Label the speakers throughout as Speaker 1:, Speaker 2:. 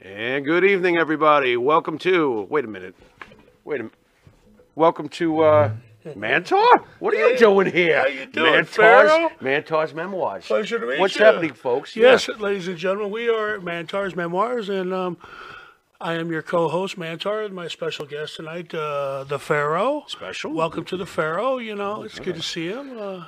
Speaker 1: And good evening, everybody. Welcome to. Wait a minute. Wait a minute. Welcome to uh, Mantaur. What are you doing here?
Speaker 2: how you doing, Pharaoh?
Speaker 1: Mantaur's memoirs.
Speaker 2: Pleasure to meet
Speaker 1: What's
Speaker 2: you.
Speaker 1: happening, folks?
Speaker 2: Yes, ladies and gentlemen, we are at Mantaur's Memoirs, and um, I am your co-host, Mantaur, and my special guest tonight, uh, the Pharaoh.
Speaker 1: Special?
Speaker 2: Welcome to the Pharaoh. You know, it's good to see him. Uh,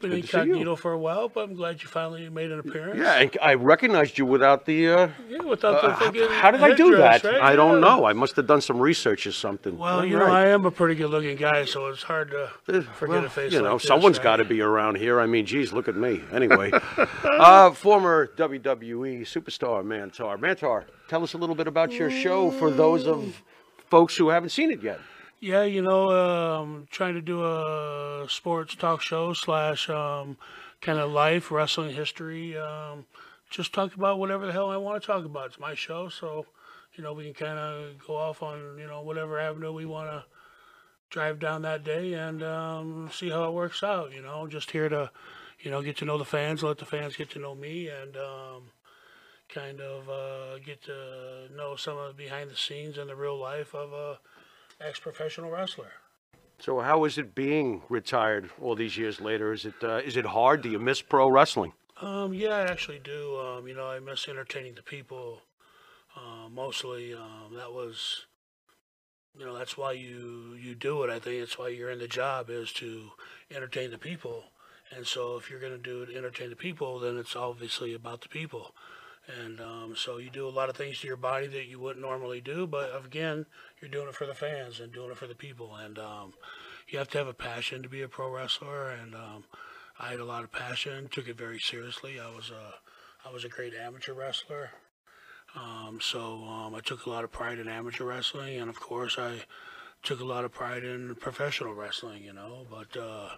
Speaker 2: been
Speaker 1: good
Speaker 2: incognito for a while, but I'm glad you finally made an appearance.
Speaker 1: Yeah, and I recognized you without the. Uh,
Speaker 2: Yeah, without the
Speaker 1: uh, how did I do that?
Speaker 2: right?
Speaker 1: I don't
Speaker 2: Yeah.
Speaker 1: know. I must have done some research or something.
Speaker 2: Well, you
Speaker 1: Right.
Speaker 2: know, I am a pretty good-looking guy, so it's hard to
Speaker 1: Uh,
Speaker 2: forget
Speaker 1: well,
Speaker 2: a face
Speaker 1: You know,
Speaker 2: this,
Speaker 1: someone's
Speaker 2: right?
Speaker 1: got to be around here. I mean, geez, look at me. Anyway, uh, former WWE superstar Mantaur. Mantaur, tell us a little bit about your show for those of folks who haven't seen it yet.
Speaker 2: Yeah, you know, um, trying to do a sports talk show slash um, kind of life, wrestling history. Um, just talk about whatever the hell I want to talk about. It's my show, so you know we can kind of go off on you know whatever avenue we want to drive down that day and um, see how it works out. You know, just here to you know get to know the fans, let the fans get to know me, and um, kind of uh, get to know some of the behind the scenes and the real life of a ex-professional wrestler.
Speaker 1: So, how is it being retired all these years later? Is it uh, is it hard? Do you miss pro wrestling?
Speaker 2: Um, yeah, I actually do. Um, you know, I miss entertaining the people. Uh, mostly, um, that was, you know, that's why you you do it. I think it's why you're in the job is to entertain the people. And so, if you're going to do it, entertain the people, then it's obviously about the people. And um, so, you do a lot of things to your body that you wouldn't normally do. But again, you're doing it for the fans and doing it for the people. And um, you have to have a passion to be a pro wrestler. And um, I had a lot of passion, took it very seriously. I was a, I was a great amateur wrestler. Um, so um, I took a lot of pride in amateur wrestling, and of course I took a lot of pride in professional wrestling. You know, but uh,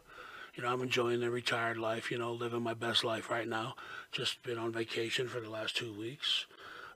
Speaker 2: you know I'm enjoying the retired life. You know, living my best life right now. Just been on vacation for the last two weeks.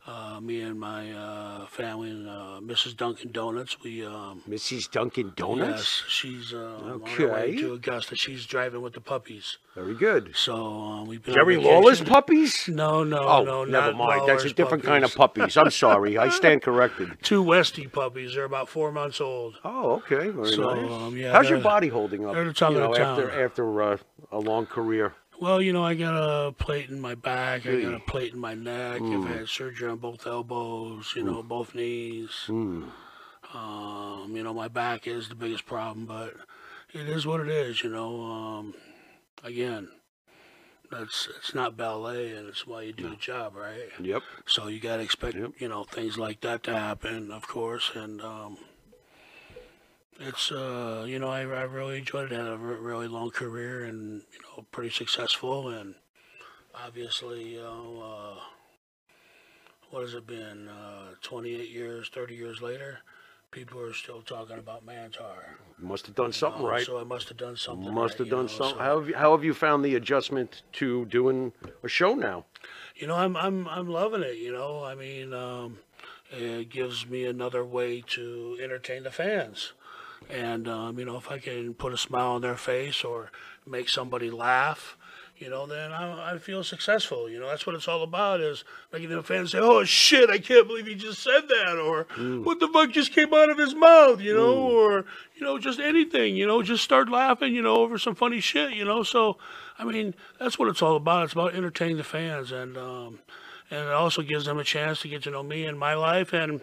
Speaker 2: Uh, me and my uh, family and uh, Mrs. Dunkin' Donuts. We um,
Speaker 1: Mrs. Dunkin' Donuts.
Speaker 2: yes, she's uh, on her way
Speaker 1: Okay.
Speaker 2: to Augusta. She's driving with the puppies.
Speaker 1: Very good.
Speaker 2: So um, we've been
Speaker 1: Jerry. Lawler's puppies?
Speaker 2: No, no,
Speaker 1: Oh,
Speaker 2: no,
Speaker 1: never mind. That's a
Speaker 2: Lawler's
Speaker 1: different kind of
Speaker 2: puppies.
Speaker 1: puppies. I'm sorry. I stand corrected.
Speaker 2: Two Westie puppies. They're about four months old.
Speaker 1: Oh, okay. Very
Speaker 2: So,
Speaker 1: nice.
Speaker 2: um, yeah,
Speaker 1: How's your body holding up?
Speaker 2: they're the talk
Speaker 1: you
Speaker 2: of
Speaker 1: know,
Speaker 2: the
Speaker 1: after
Speaker 2: town.
Speaker 1: after uh, a long career.
Speaker 2: Well, you know, I got a plate in my back. I got a plate in my neck.
Speaker 1: Mm.
Speaker 2: I've had surgery on both elbows. You know, both knees.
Speaker 1: Hmm.
Speaker 2: Um, you know, my back is the biggest problem, but it is what it is. You know, um, again, that's it's not ballet, and it's why you do the job, right?
Speaker 1: Yep.
Speaker 2: So you got to expect,
Speaker 1: Yep.
Speaker 2: you know, things like that to happen, of course. And um, it's, uh, you know, I, I really enjoyed it. I Had a re- really long career and, you know, pretty successful. And obviously, you know, uh, what has it been? Uh, 28 years, 30 years later, people are still talking about Mantaur.
Speaker 1: Must have done something
Speaker 2: Uh,
Speaker 1: right.
Speaker 2: So I must have done something.
Speaker 1: Must
Speaker 2: right,
Speaker 1: have done something.
Speaker 2: so-
Speaker 1: How have you, how have you found the adjustment to doing a show now?
Speaker 2: You know, I'm I'm I'm loving it. You know, I mean, um, it gives me another way to entertain the fans, and um, you know, if I can put a smile on their face or make somebody laugh, you know, then I, I feel successful. You know, that's what it's all about is making the fans say, "Oh shit, I can't believe he just said that," or "What the fuck just came out of his mouth?" You know, or you know, just anything. You know, just start laughing. You know, over some funny shit. You know, so I mean, that's what it's all about. It's about entertaining the fans, and um, and it also gives them a chance to get to know me and my life and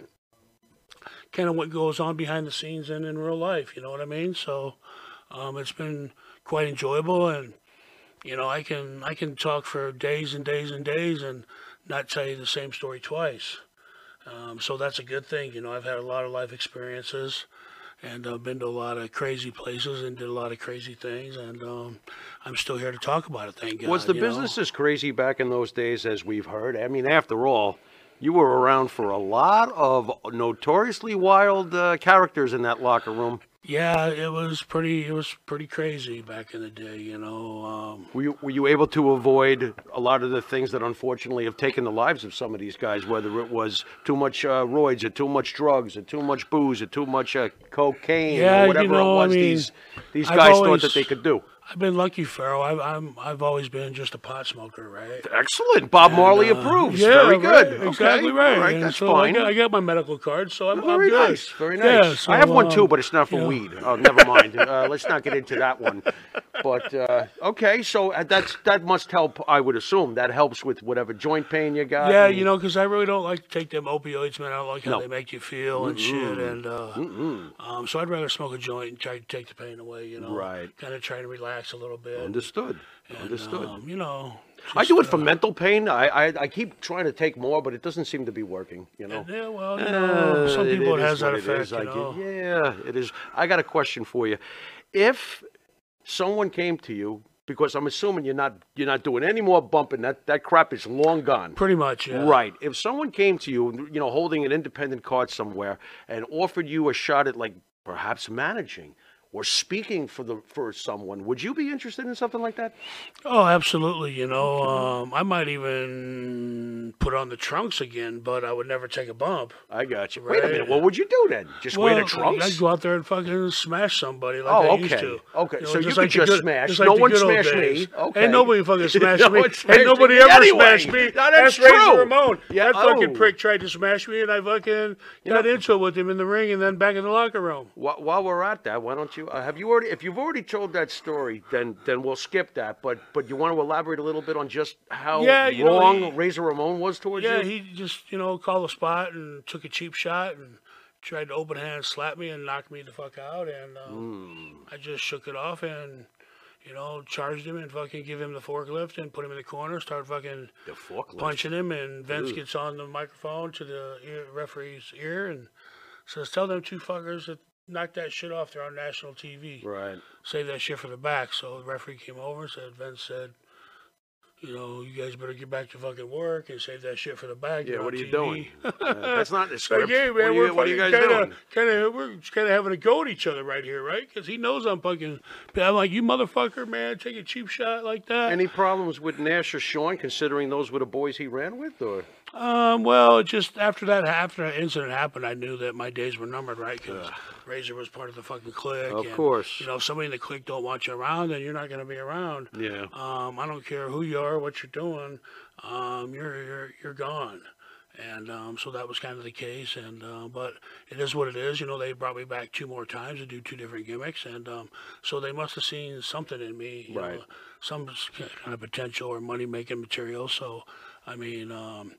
Speaker 2: kind of what goes on behind the scenes and in real life. You know what I mean? So um, it's been quite enjoyable, and you know, I can I can talk for days and days and days and not tell you the same story twice. Um, so that's a good thing. You know, I've had a lot of life experiences and I've been to a lot of crazy places and did a lot of crazy things. And um, I'm still here to talk about it. Thank God.
Speaker 1: Was the
Speaker 2: you know.
Speaker 1: business as crazy back in those days as we've heard? I mean, after all, you were around for a lot of notoriously wild uh, characters in that locker room.
Speaker 2: Yeah, it was pretty. It was pretty crazy back in the day. You know. Um,
Speaker 1: Were you, were you able to avoid a lot of the things that unfortunately have taken the lives of some of these guys, whether it was too much uh, roids or too much drugs or too much booze or too much uh, cocaine
Speaker 2: Yeah,
Speaker 1: or
Speaker 2: you
Speaker 1: whatever
Speaker 2: know,
Speaker 1: it
Speaker 2: I
Speaker 1: was
Speaker 2: mean,
Speaker 1: these, these guys
Speaker 2: always-
Speaker 1: thought that they could do?
Speaker 2: I've been lucky, Farrell. I've I'm I've always been just a pot smoker, right?
Speaker 1: Excellent. Bob Marley
Speaker 2: Uh,
Speaker 1: approves.
Speaker 2: Yeah,
Speaker 1: Very
Speaker 2: right,
Speaker 1: good.
Speaker 2: Exactly
Speaker 1: okay.
Speaker 2: right.
Speaker 1: All right,
Speaker 2: And
Speaker 1: that's
Speaker 2: so
Speaker 1: fine.
Speaker 2: I got, I got my medical card, so I'm, I'm
Speaker 1: Very
Speaker 2: good.
Speaker 1: nice. Very
Speaker 2: Yeah,
Speaker 1: nice. I have
Speaker 2: so,
Speaker 1: one too,
Speaker 2: um,
Speaker 1: but it's not for
Speaker 2: know.
Speaker 1: weed. Oh, never mind. uh, let's not get into that one. But uh, okay, so uh, that's that must help. I would assume that helps with whatever joint pain you got.
Speaker 2: Yeah,
Speaker 1: and-
Speaker 2: you know, because I really don't like to take them opioids, man. I don't like how
Speaker 1: No.
Speaker 2: they make you feel and shit. And uh, um, so I'd rather smoke a joint and try to take the pain away. You know,
Speaker 1: Right.
Speaker 2: Kind of try to relax a little bit.
Speaker 1: Understood.
Speaker 2: and,
Speaker 1: Understood.
Speaker 2: Um, you know,
Speaker 1: I do it for
Speaker 2: uh,
Speaker 1: mental pain. I, I I keep trying to take more, but it doesn't seem to be working. You know.
Speaker 2: Yeah, well, you know, some
Speaker 1: Uh,
Speaker 2: people it,
Speaker 1: is
Speaker 2: has that effect.
Speaker 1: is,
Speaker 2: You
Speaker 1: get-
Speaker 2: know.
Speaker 1: yeah, it is. I got a question for you. If someone came to you, because I'm assuming you're not you're not doing any more bumping. That that crap is long gone.
Speaker 2: Pretty much, yeah.
Speaker 1: Right. If someone came to you, you know, holding an independent card somewhere, and offered you a shot at like perhaps managing or speaking for the for someone, would you be interested in something like that?
Speaker 2: Oh, absolutely. You know, um, I might even put on the trunks again, but I would never take a bump.
Speaker 1: I got you. Wait a minute. What would you do then? Just wear the trunks?
Speaker 2: I'd go out there and fucking smash somebody like
Speaker 1: Oh,
Speaker 2: I used
Speaker 1: okay.
Speaker 2: to.
Speaker 1: Okay,
Speaker 2: know,
Speaker 1: so you
Speaker 2: like
Speaker 1: just
Speaker 2: good-
Speaker 1: smash.
Speaker 2: just
Speaker 1: No
Speaker 2: like the
Speaker 1: one smashed me. Okay.
Speaker 2: Ain't nobody fucking smashed
Speaker 1: No
Speaker 2: me.
Speaker 1: smashed
Speaker 2: Ain't nobody
Speaker 1: me
Speaker 2: ever
Speaker 1: anyway.
Speaker 2: smashed me.
Speaker 1: No, that's
Speaker 2: Razor
Speaker 1: true.
Speaker 2: Ramon.
Speaker 1: Yeah,
Speaker 2: That fucking
Speaker 1: oh.
Speaker 2: prick tried to smash me, and I fucking got into it with him in the ring and then back in the locker room.
Speaker 1: Wh- While we're at that, why don't you uh, have you already? If you've already told that story, then then we'll skip that. But but you want to elaborate a little bit on just how
Speaker 2: Yeah, you know,
Speaker 1: wrong
Speaker 2: he-
Speaker 1: Razor Ramon was towards
Speaker 2: Yeah,
Speaker 1: you?
Speaker 2: Yeah, he just, you know, called the spot and took a cheap shot and tried to open hand slap me and knock me the fuck out. And um,
Speaker 1: Hmm.
Speaker 2: I just shook it off and, you know, charged him and fucking give him the forklift and put him in the corner, start fucking
Speaker 1: the forklift.
Speaker 2: punching him. And Vince gets on the microphone to the ear, referee's ear and says, Tell them two fuckers that knocked that shit off. They're on national TV
Speaker 1: Right.
Speaker 2: save that shit for the back. So the referee came over and said, Vince said, you know, you guys better get back to fucking work and save that shit for the back.
Speaker 1: Yeah. What are you
Speaker 2: TV."
Speaker 1: doing? Uh, that's not the
Speaker 2: Like,
Speaker 1: script.
Speaker 2: hey, man,
Speaker 1: what, are
Speaker 2: we're
Speaker 1: you, what are you guys
Speaker 2: kinda,
Speaker 1: doing?
Speaker 2: Kinda, we're kind of having a go at each other right here, right? Because he knows I'm fucking. I'm like, you motherfucker, man, take a cheap shot like that.
Speaker 1: Any problems with Nash or Shawn, considering those were the boys he ran with, or
Speaker 2: Um, well, just after that, after that incident happened, I knew that my days were numbered, right? Because Razor was part of the fucking clique.
Speaker 1: Of
Speaker 2: and,
Speaker 1: course.
Speaker 2: You know, if somebody in the clique don't want you around, then you're not going to be around.
Speaker 1: yeah?
Speaker 2: Um, I don't care who you are, what you're doing. Um, you're you're you're gone. And um, so that was kind of the case. And uh, but it is what it is. You know, they brought me back two more times to do two different gimmicks, and um, so they must have seen something in me, you
Speaker 1: Right.
Speaker 2: know, some kind of potential or money making material. So, I mean. Um,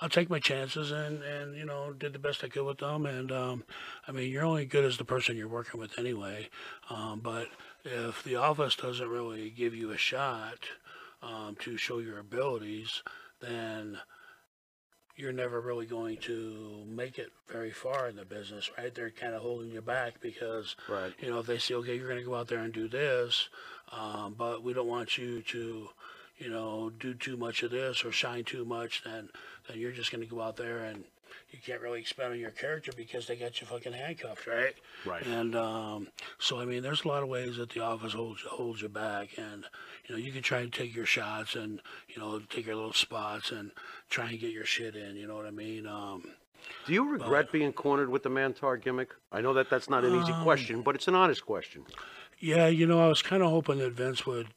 Speaker 2: I'll take my chances and, and you know did the best I could with them. And um, I mean you're only good as the person you're working with anyway. Um, but if the office doesn't really give you a shot um, to show your abilities then you're never really going to make it very far in the business right? They're kind of holding you back because
Speaker 1: Right.
Speaker 2: you know if they say okay you're going to go out there and do this um, but we don't want you to you know do too much of this or shine too much then then you're just going to go out there and you can't really expand on your character because they got you fucking handcuffed right
Speaker 1: Right.
Speaker 2: and um, so i mean there's a lot of ways that the office holds holds you back and you know you can try and take your shots and you know take your little spots and try and get your shit in you know what i mean um,
Speaker 1: Do you regret being cornered with the Mantaur gimmick? I know that that's not an easy
Speaker 2: Um,
Speaker 1: question, but it's an honest question.
Speaker 2: Yeah, you know, I was kind of hoping that Vince would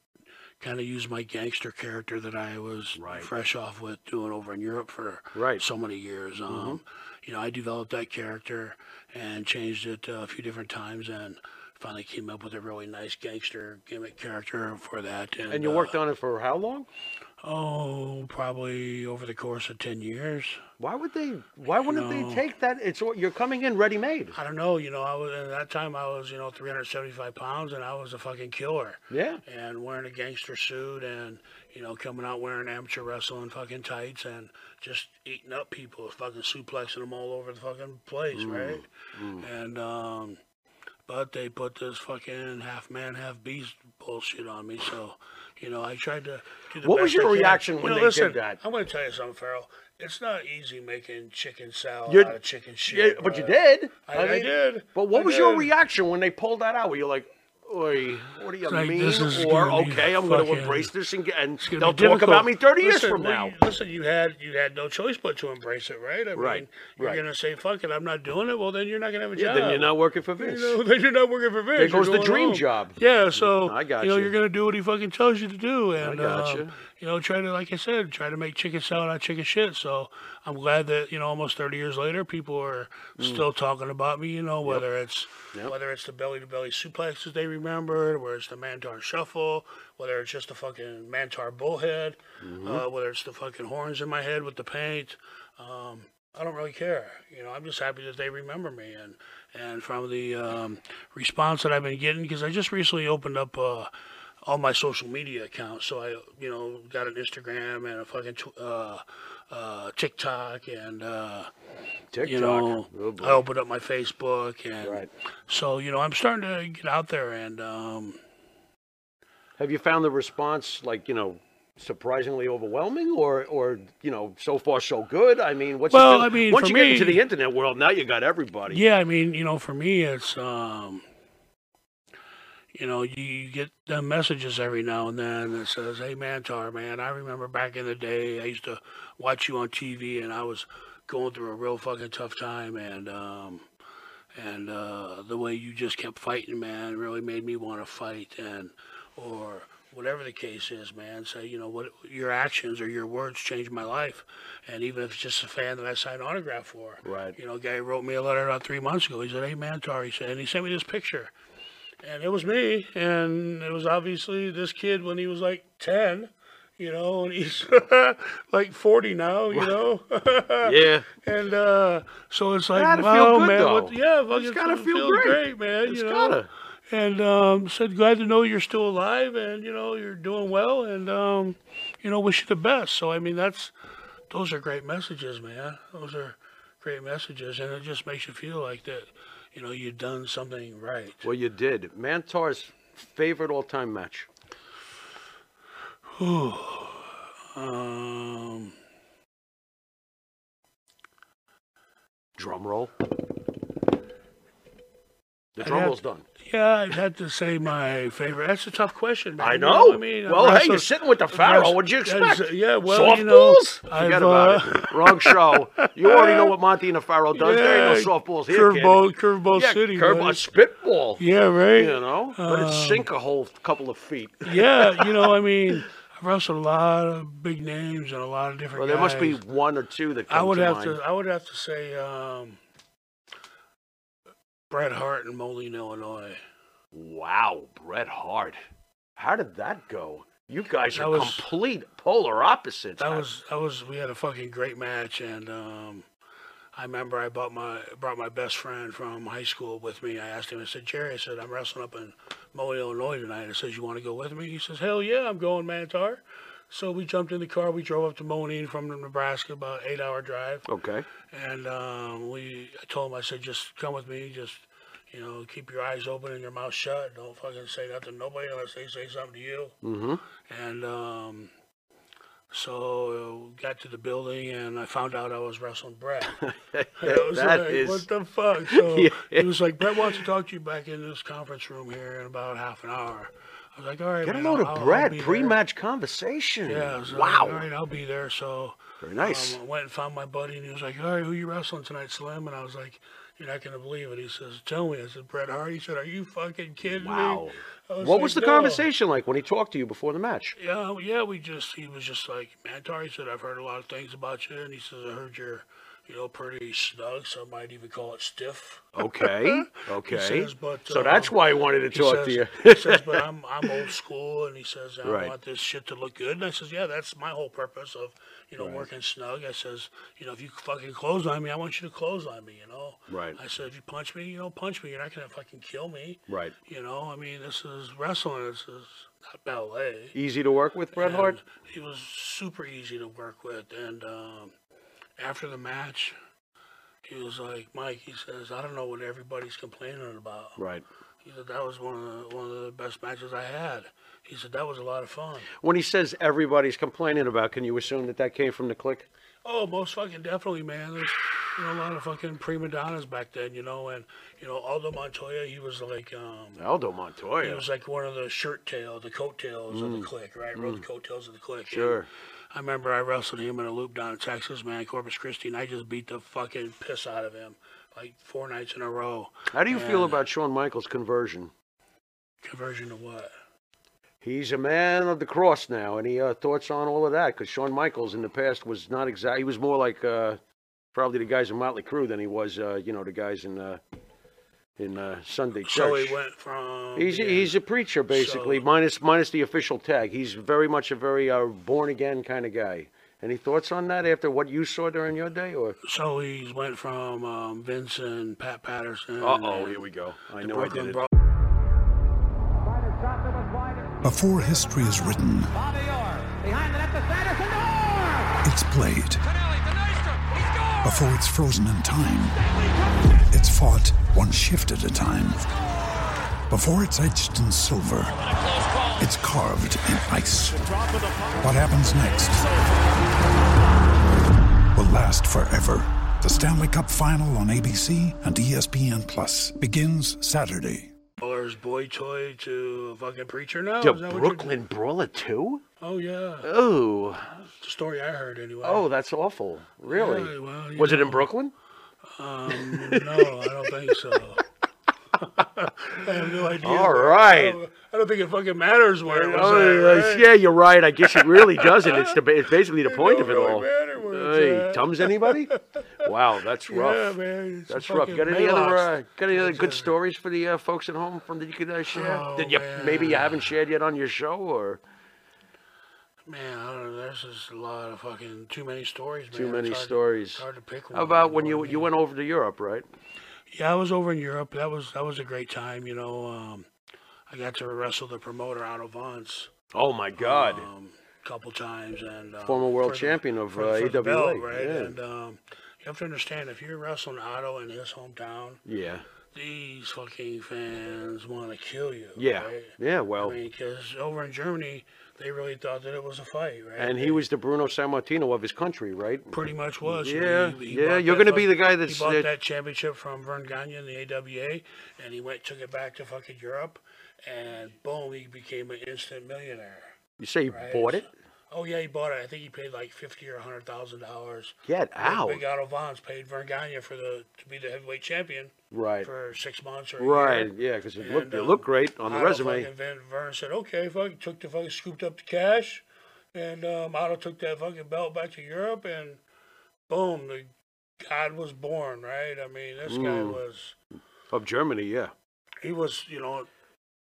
Speaker 2: kind of use my gangster character that I was
Speaker 1: Right.
Speaker 2: fresh off with doing over in Europe for
Speaker 1: Right.
Speaker 2: so many years. Um, You know, I developed that character and changed it uh, a few different times and finally came up with a really nice gangster gimmick character for that. And,
Speaker 1: And you worked on it for how long?
Speaker 2: Oh, probably over the course of 10 years.
Speaker 1: Why would they? Why wouldn't they
Speaker 2: know.
Speaker 1: take that? It's you're coming in ready made.
Speaker 2: I don't know, you know, I was at that time I was, you know, 375 pounds and I was a fucking killer.
Speaker 1: Yeah.
Speaker 2: and wearing a gangster suit and you know coming out wearing amateur wrestling fucking tights and just eating up people fucking suplexing them all over the fucking place right and um but they put this fucking half man half beast bullshit on me so you know i tried to
Speaker 1: What was your
Speaker 2: I
Speaker 1: reaction
Speaker 2: You
Speaker 1: when
Speaker 2: know,
Speaker 1: they did that?
Speaker 2: i'm going to tell you something farrell it's not easy making chicken salad
Speaker 1: You're-
Speaker 2: out of chicken shit
Speaker 1: Yeah, but you did.
Speaker 2: I, I
Speaker 1: mean,
Speaker 2: did
Speaker 1: But what
Speaker 2: I
Speaker 1: was your reaction when they pulled that out? Were you like, Oi, what do you mean? Or okay, I'm going to embrace this and, get, and they'll talk about me 30 years from now.
Speaker 2: listen, you had you had no choice but to embrace it, right? I
Speaker 1: Right,
Speaker 2: mean, you're
Speaker 1: right.
Speaker 2: gonna say, "Fuck it, I'm not doing it." Well, then you're not gonna have a
Speaker 1: Yeah,
Speaker 2: job.
Speaker 1: then you're not working for Vince.
Speaker 2: You know, then you're not working for Vince.
Speaker 1: There goes the dream
Speaker 2: home.
Speaker 1: job.
Speaker 2: Yeah, so
Speaker 1: I got
Speaker 2: you know
Speaker 1: you.
Speaker 2: you're gonna do what he fucking tells you to do, and
Speaker 1: gotcha.
Speaker 2: um, you know try to, like I said, try to make chicken salad out of chicken shit. So I'm glad that you know almost 30 years later, people are still talking about me. You know, whether it's
Speaker 1: Mm. Yep.
Speaker 2: whether it's the belly to belly suplexes they remembered, whether it's the Mantaur shuffle, whether it's just the fucking Mantaur bullhead,
Speaker 1: Mm-hmm.
Speaker 2: uh, whether it's the fucking horns in my head with the paint. Um, I don't really care. You know, I'm just happy that they remember me and and from the um, response that I've been getting because I just recently opened up uh, all my social media accounts. So I, you know, got an Instagram and a fucking tw- uh, uh, TikTok and uh,
Speaker 1: TikTok.
Speaker 2: you know
Speaker 1: Oh.
Speaker 2: I opened up my Facebook and
Speaker 1: Right.
Speaker 2: so you know I'm starting to get out there and um,
Speaker 1: Have you found the response like you know surprisingly overwhelming, or or you know so far so good? I mean, what's
Speaker 2: Well, I mean,
Speaker 1: once
Speaker 2: for
Speaker 1: you get into the internet world, now you got everybody.
Speaker 2: Yeah, I mean, you know, for me, it's um, you know, you, you get the messages every now and then that says, "Hey, Mantaur, man, I remember back in the day, I used to watch you on TV, and I was going through a real fucking tough time, and um, and uh, the way you just kept fighting, man, really made me want to fight, and or." Whatever the case is, man, say you know what your actions or your words changed my life, and even if it's just a fan that I signed an autograph for,
Speaker 1: Right.
Speaker 2: you know, a guy wrote me a letter about three months ago. He said, "Hey, Mantaur," he said, and he sent me this picture, and it was me, and it was obviously this kid when he was like ten, you know, and he's like forty now, you know.
Speaker 1: Yeah.
Speaker 2: And uh, so it's like,
Speaker 1: gotta
Speaker 2: wow, man, what, yeah, fucking
Speaker 1: It's gotta
Speaker 2: feel,
Speaker 1: feel
Speaker 2: feels
Speaker 1: great.
Speaker 2: man.
Speaker 1: It's
Speaker 2: you know,
Speaker 1: gotta.
Speaker 2: and um, said glad to know you're still alive, and you know you're doing well, and um, you know wish you the best. So I mean, that's those are great messages, man. Those are great messages, and it just makes you feel like that. You know, you've done something right.
Speaker 1: Well, you did. Mantaur's favorite all-time match.
Speaker 2: Um,
Speaker 1: Drum roll. The
Speaker 2: I'd
Speaker 1: drum
Speaker 2: have-
Speaker 1: roll's done.
Speaker 2: yeah, I'd have to say my favorite. That's a tough question, man.
Speaker 1: I
Speaker 2: You
Speaker 1: know.
Speaker 2: I mean,
Speaker 1: well, hey, you're sitting with the Pharaoh. What'd you expect?
Speaker 2: Yeah, well, you know?
Speaker 1: Forget
Speaker 2: I've,
Speaker 1: about
Speaker 2: uh,
Speaker 1: it. Wrong show. You already know what Monty and the Pharaoh does. there ain't no soft balls here, kid.
Speaker 2: Curveball, curveball
Speaker 1: Yeah,
Speaker 2: city.
Speaker 1: curve,
Speaker 2: man.
Speaker 1: a spitball.
Speaker 2: Yeah, right.
Speaker 1: You know, but it sink a whole couple of feet.
Speaker 2: yeah, you know, I mean, I've wrestled a lot of big names and a lot of different.
Speaker 1: Well, there must be
Speaker 2: guys.
Speaker 1: one or two that come
Speaker 2: I would
Speaker 1: to
Speaker 2: have
Speaker 1: mind.
Speaker 2: to. I would have to say um, Bret Hart in Moline, Illinois.
Speaker 1: Wow, Bret Hart. How did that go? You guys
Speaker 2: That
Speaker 1: are
Speaker 2: was-
Speaker 1: complete polar opposites.
Speaker 2: That was that was. We had a fucking great match, and um, I remember I bought my brought my best friend from high school with me. I asked him. I said, Jerry, I said I'm wrestling up in Moline, Illinois tonight. I says, you want to go with me? He says, Hell yeah, I'm going, Mantaur. So we jumped in the car. We drove up to Moline from Nebraska, about eight hour drive.
Speaker 1: okay.
Speaker 2: And um, we, I told him, I said, just come with me. Just, you know, keep your eyes open and your mouth shut. Don't fucking say nothing to nobody unless they say something to you.
Speaker 1: Mm-hmm.
Speaker 2: And um, so uh, got to the building and I found out I was wrestling Bret.
Speaker 1: that
Speaker 2: I was like,
Speaker 1: is
Speaker 2: what the fuck? So
Speaker 1: Yeah.
Speaker 2: he was like, Bret wants to talk to you back in this conference room here in about half an hour. I was like, all right,
Speaker 1: get a load
Speaker 2: I'll-
Speaker 1: of
Speaker 2: there."
Speaker 1: pre-match conversation.
Speaker 2: Yeah, was like,
Speaker 1: wow.
Speaker 2: all right, I'll be there. So
Speaker 1: Very nice.
Speaker 2: um, I went and found my buddy, and he was like, "All right, who you wrestling tonight, Slim?" And I was like, "You're not gonna believe it." He says, "Tell me." I said, "Bret Hart." He said, "Are you fucking kidding
Speaker 1: wow.
Speaker 2: me?" I
Speaker 1: What
Speaker 2: like,
Speaker 1: was the
Speaker 2: "No."
Speaker 1: conversation like when he talked to you before the match?
Speaker 2: Yeah, yeah. We just he was just like, "Mantaur," he said, "I've heard a lot of things about you," and he says, "I heard you're." You know, pretty snug. Some might even call it stiff.
Speaker 1: Okay. Okay.
Speaker 2: says, but,
Speaker 1: so
Speaker 2: uh,
Speaker 1: that's why he wanted to talk
Speaker 2: says,
Speaker 1: to you.
Speaker 2: he says, but I'm I'm old school, and he says I
Speaker 1: Right.
Speaker 2: want this shit to look good. And I says, yeah, that's my whole purpose of you know working snug. I says, you know, if you fucking close on me, I want you to close on me. You know.
Speaker 1: Right.
Speaker 2: I said, if you punch me, you know, punch me. You're not gonna fucking kill me.
Speaker 1: right.
Speaker 2: You know, I mean, this is wrestling. This is not ballet.
Speaker 1: Easy to work with, Bret Hart.
Speaker 2: He was super easy to work with, and um, after the match, he was like, Mike. He says, I don't know what everybody's complaining about.
Speaker 1: Right.
Speaker 2: He said that was one of the, one of the best matches I had. He said that was a lot of fun.
Speaker 1: When he says everybody's complaining about, can you assume that that came from the clique?
Speaker 2: Oh, most fucking definitely, man. There's you know a lot of fucking prima donnas back then, you know, and you know Aldo Montoya, he was like um
Speaker 1: Aldo Montoya.
Speaker 2: he was like one of the shirt tail, the coat tails of the clique, right? Rode the coat tails of the clique.
Speaker 1: Mm. Sure.
Speaker 2: And I remember I wrestled him in a loop down in Texas, man, Corpus Christi, and I just beat the fucking piss out of him like four nights in a row.
Speaker 1: How do you feel about Shawn Michaels' conversion?
Speaker 2: Conversion to what?
Speaker 1: He's a man of the cross now. Any uh, thoughts on all of that? Because Shawn Michaels in the past was not exactly, he was more like uh, probably the guys in Motley Crue than he was, uh, you know, the guys in uh, in uh, Sunday Church.
Speaker 2: So he went from
Speaker 1: He's
Speaker 2: being-
Speaker 1: he's a preacher basically,
Speaker 2: So-
Speaker 1: minus minus the official tag. He's very much a very uh, born again kind of guy. Any thoughts on that after what you saw during your day? Or
Speaker 2: so he's went from um, Vince and Pat Patterson.
Speaker 1: uh oh, here we go. I
Speaker 2: the
Speaker 1: know I did it.
Speaker 2: Bro-
Speaker 3: Before history is written,
Speaker 4: Bobby Orr behind the net to Sanderson. Orr!
Speaker 3: it's played.
Speaker 4: Tonelli to Nystrom. He!
Speaker 3: Before it's frozen in time, it's fought one shift at a time. Before it's etched in silver, it's carved in ice. What happens next will last forever. The Stanley Cup Final on ABC and ESPN Plus begins Saturday.
Speaker 2: Brawler's boy toy to fucking preacher now.
Speaker 1: The
Speaker 2: Is that what you're-
Speaker 1: Brooklyn Brawler too?
Speaker 2: Oh yeah,
Speaker 1: Oh,
Speaker 2: it's a story I heard anyway.
Speaker 1: oh, that's awful. Really?
Speaker 2: Yeah, well, you
Speaker 1: was it in. Brooklyn?
Speaker 2: Um, no, I don't think so. I have no idea.
Speaker 1: All right.
Speaker 2: I don't, I don't think it fucking matters where it was
Speaker 1: Oh,
Speaker 2: at, right?
Speaker 1: Yeah, you're right. I guess it really doesn't. It's the it's basically the point of it
Speaker 2: really
Speaker 1: all. Hey. Tums anybody? Wow, that's
Speaker 2: Yeah,
Speaker 1: rough.
Speaker 2: man.
Speaker 1: That's rough. Got any other uh, got any other good stories for the uh, folks at home from that you could uh, share?
Speaker 2: Oh,
Speaker 1: Did you maybe you haven't shared yet on your show or
Speaker 2: Man, I don't know. There's just a lot of fucking too many stories. Man.
Speaker 1: too many
Speaker 2: It's hard-
Speaker 1: stories?
Speaker 2: It's hard to pick one.
Speaker 1: How about when you
Speaker 2: what I
Speaker 1: you went over to Europe, right?
Speaker 2: Yeah, I was over in Europe. That was that was a great time. You know, um, I got to wrestle the promoter Otto Wanz.
Speaker 1: Oh my God!
Speaker 2: um, couple times and um,
Speaker 1: Former world
Speaker 2: for the-
Speaker 1: champion of,
Speaker 2: for
Speaker 1: uh,
Speaker 2: for
Speaker 1: AWA,
Speaker 2: belt, right?
Speaker 1: yeah.
Speaker 2: And um, you have to understand if you're wrestling Otto in his hometown,
Speaker 1: yeah,
Speaker 2: these fucking fans want to kill you.
Speaker 1: yeah,
Speaker 2: right?
Speaker 1: yeah. Well,
Speaker 2: I mean, because over in Germany, they really thought that it was a fight, right?
Speaker 1: and he was the Bruno Sammartino of his country, right?
Speaker 2: pretty much was.
Speaker 1: Yeah,
Speaker 2: He- he
Speaker 1: yeah, you're gonna be the guy that's-
Speaker 2: he bought
Speaker 1: that-
Speaker 2: that championship from Verne Gagne in the AWA, and he went took it back to fucking Europe, and boom, he became an instant millionaire.
Speaker 1: You say he
Speaker 2: Right.
Speaker 1: bought it?
Speaker 2: Oh yeah, he bought it. I think he paid like fifty or hundred thousand dollars.
Speaker 1: Get out!
Speaker 2: Big Otto Wanz paid Verne Gagne for the to be the heavyweight champion
Speaker 1: Right,
Speaker 2: for six months or
Speaker 1: right.
Speaker 2: year.
Speaker 1: Yeah, because it looked it
Speaker 2: um,
Speaker 1: looked great on the
Speaker 2: Otto
Speaker 1: resume.
Speaker 2: fucking Verne, Verne said, "Okay, fuck." Took the fucking scooped up the cash, and um, Otto took that fucking belt back to Europe, and boom, the God was born. Right? I mean, this guy
Speaker 1: Mm.
Speaker 2: was
Speaker 1: Of Germany, yeah.
Speaker 2: he was you know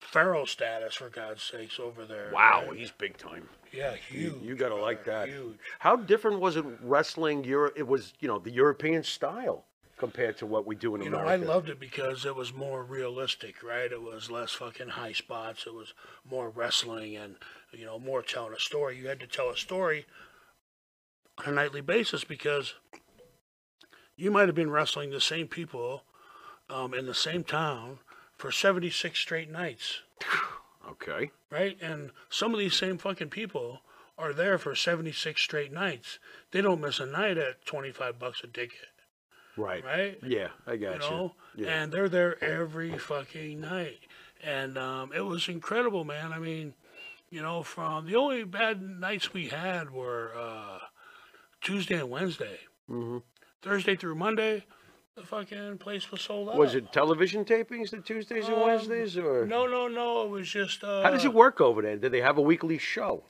Speaker 2: pharaoh status for God's sakes over there.
Speaker 1: Wow,
Speaker 2: right?
Speaker 1: he's big time.
Speaker 2: yeah,
Speaker 1: You,
Speaker 2: huge.
Speaker 1: you gotta like that.
Speaker 2: Huge.
Speaker 1: How different was it wrestling? Europe, It was you know the European style compared to what we do in
Speaker 2: You know, I loved it because it was more realistic, right? It was less fucking high spots. It was more wrestling and, you know, more telling a story. You had to tell a story on a nightly basis because you might have been wrestling the same people um, in the same town for 76 straight nights,
Speaker 1: Okay.
Speaker 2: right? And some of these same fucking people are there for 76 straight nights. They don't miss a night at 25 bucks a ticket,
Speaker 1: Right.
Speaker 2: right?
Speaker 1: Yeah, I got
Speaker 2: you know,
Speaker 1: Yeah.
Speaker 2: and they're there every fucking night, and um, it was incredible, man. I mean, you know, from the only bad nights we had were uh, Tuesday and Wednesday.
Speaker 1: Mhm.
Speaker 2: Thursday through Monday, the fucking place was sold out.
Speaker 1: Was it television tapings the Tuesdays and
Speaker 2: Um,
Speaker 1: Wednesdays, or
Speaker 2: No, no, no. It was just. Uh,
Speaker 1: how does it work over there? Did they have a weekly show?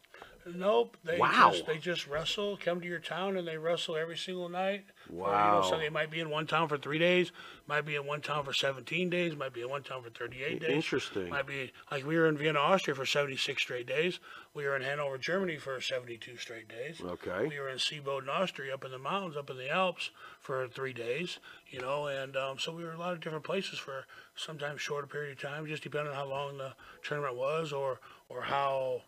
Speaker 2: Nope. They
Speaker 1: Wow.
Speaker 2: Just, they just wrestle, come to your town, and they wrestle every single night. For, you
Speaker 1: Wow.
Speaker 2: know, so they might be in one town for three days, might be in one town for 17 days, might be in one town for 38 days.
Speaker 1: Interesting.
Speaker 2: Might be like we were in Vienna, Austria for 76 straight days. We were in Hanover, Germany for 72 straight days.
Speaker 1: Okay.
Speaker 2: We were in Seeboden, Austria, up in the mountains, up in the Alps for three days. You know, and um, so we were in a lot of different places for sometimes shorter period of time, just depending on how long the tournament was or or how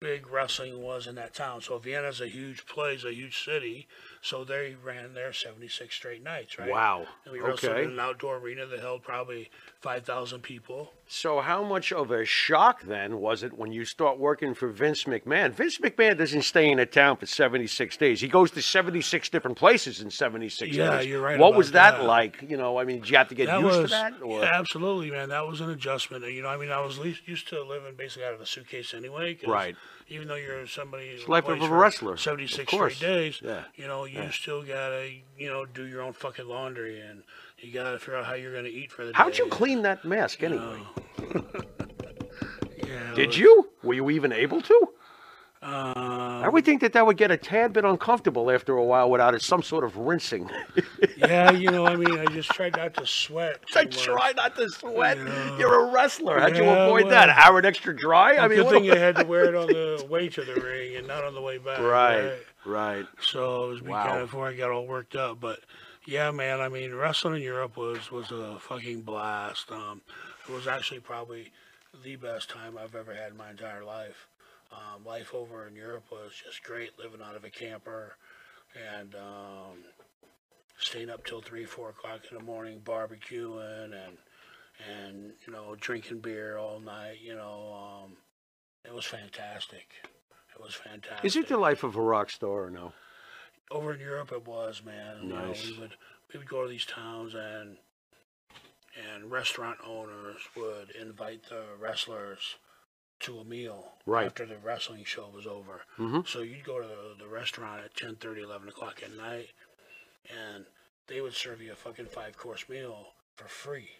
Speaker 2: big wrestling was in that town. So Vienna's a huge place, a huge city. So they ran there 76 straight nights, right?
Speaker 1: Wow.
Speaker 2: And we wrestled
Speaker 1: Okay.
Speaker 2: in an outdoor arena that held probably 5,000 people.
Speaker 1: So how much of a shock then was it when you start working for Vince McMahon? Vince McMahon doesn't stay in a town for 76 days. He goes to 76 different places in 76
Speaker 2: Yeah,
Speaker 1: days.
Speaker 2: you're right
Speaker 1: What was that,
Speaker 2: that.
Speaker 1: like? You know, I mean, did you have to get
Speaker 2: that
Speaker 1: used
Speaker 2: was
Speaker 1: to that? Or?
Speaker 2: yeah, absolutely, man. That was an adjustment. You know, I mean, I was least used to living basically out of a suitcase anyway.
Speaker 1: Right.
Speaker 2: Even though you're somebody who
Speaker 1: life of a wrestler,
Speaker 2: 76
Speaker 1: course.
Speaker 2: straight days.
Speaker 1: Yeah.
Speaker 2: You know, you still gotta, you know, do your own fucking laundry and you gotta figure out how you're gonna eat for the
Speaker 1: How'd
Speaker 2: day.
Speaker 1: you clean that mask anyway?
Speaker 2: Yeah,
Speaker 1: Did
Speaker 2: was-
Speaker 1: you? Were you even able to?
Speaker 2: Uh,
Speaker 1: I would think that that would get a tad bit uncomfortable after a while without it, some sort of rinsing.
Speaker 2: yeah, you know, I mean, I just tried not to sweat.
Speaker 1: I
Speaker 2: much.
Speaker 1: try not to sweat.
Speaker 2: Yeah.
Speaker 1: You're a wrestler. How'd you
Speaker 2: Yeah,
Speaker 1: avoid that?
Speaker 2: well-
Speaker 1: Hour extra dry? I mean,
Speaker 2: good thing you had to wear it on the way to the ring and not on the way back.
Speaker 1: right, right.
Speaker 2: So it was
Speaker 1: Wow.
Speaker 2: kind of before I got all worked up. But yeah, man, I mean, wrestling in Europe was was a fucking blast. Um, it was actually probably the best time I've ever had in my entire life. Um, life over in Europe was just great, living out of a camper and um, staying up till three, four o'clock in the morning, barbecuing and and you know drinking beer all night. You know, um, it was fantastic. It was fantastic.
Speaker 1: Is it the life of a rock star or no?
Speaker 2: over in Europe it was, man. You know,
Speaker 1: Nice.
Speaker 2: we would we would go to these towns and and restaurant owners would invite the wrestlers to a meal
Speaker 1: Right.
Speaker 2: after the wrestling show was over.
Speaker 1: Mhm.
Speaker 2: So you'd go to the, the restaurant at 10, 30, 11 o'clock at night and they would serve you a fucking five course meal for free.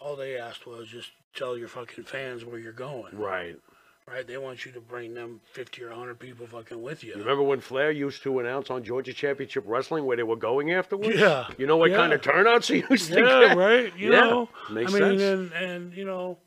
Speaker 2: All they asked was just tell your fucking fans where you're going.
Speaker 1: Right.
Speaker 2: Right? They want you to bring them 50 or 100 people fucking with you.
Speaker 1: You remember when Flair used to announce on Georgia Championship Wrestling where they were going afterwards?
Speaker 2: Yeah.
Speaker 1: You know what
Speaker 2: Yeah.
Speaker 1: kind of turnouts he used to
Speaker 2: Yeah,
Speaker 1: get?
Speaker 2: right. You
Speaker 1: Yeah,
Speaker 2: know,
Speaker 1: makes
Speaker 2: I mean,
Speaker 1: sense.
Speaker 2: and and you know,